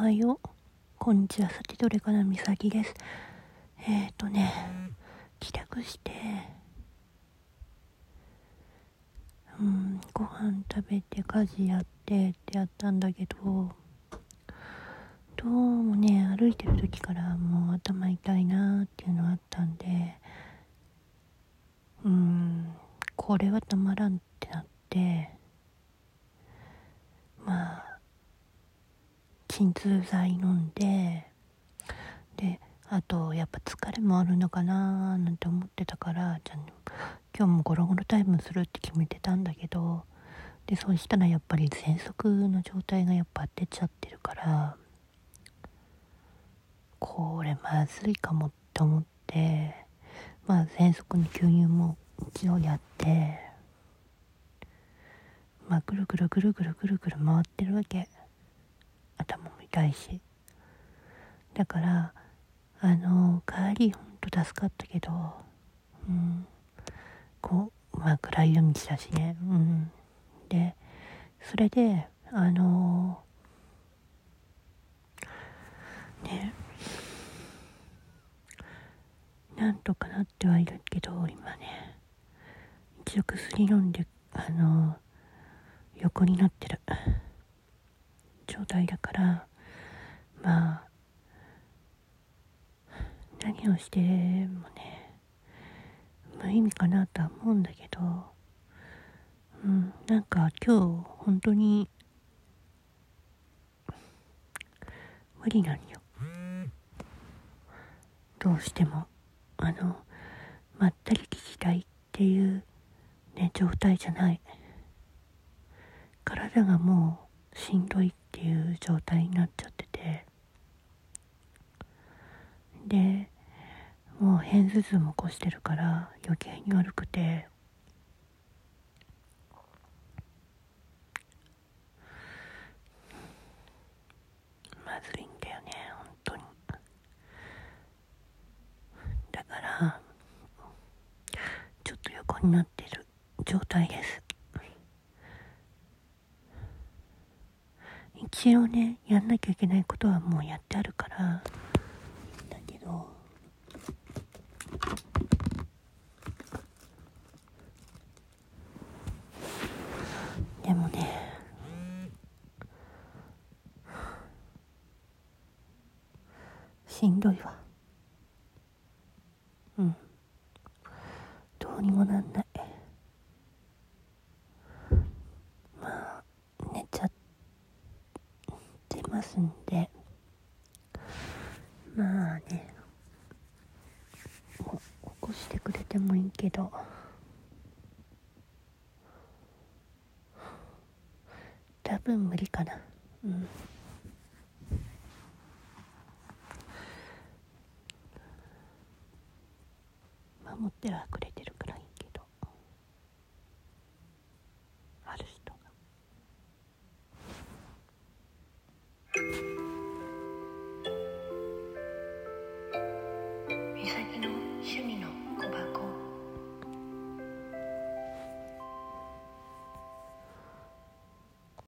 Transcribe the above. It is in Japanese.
はよう。こんにちは。さて、どれかな？みさきです。えっ、ー、とね、帰宅して、うん、ご飯食べて、家事やってってやったんだけど、どうもね、歩いてる時からもう頭痛いなーっていうのあったんで、うん、これはたまらんってなって、まあ、鎮痛剤飲んでであとやっぱ疲れもあるのかななんて思ってたからじゃ今日もゴロゴロタイムするって決めてたんだけどでそうしたらやっぱり喘息の状態がやっぱ出ちゃってるからこれまずいかもって思ってまあ喘息に吸入も一応やってまあぐるぐるぐるぐるぐるぐる回ってるわけ。痛いし。だからあの帰りほんと助かったけどうん。こうまあ暗い夜道だしね。うん。でそれであのねなんとかなってはいるけど今ね一応薬飲んであの横になってる。状態だからまあ何をしてもね無意味かなとは思うんだけどうんなんか今日本当に無理なんよ。どうしてもあのまったり聞きたいっていうね状態じゃない。体がもうしんどいっていう状態になっちゃってて。でもう片頭痛も起こしてるから余計に悪くて。まずいんだよね本当に。だからちょっと横になってる状態です。一応ねやんなきゃいけないことはもうやってあるから。でもね。しんどいわ。うん。どうにもなんない。まあ寝ちゃってますんで。まあね起こでもいいけど。多分無理かな。うん。守ってはくれてる。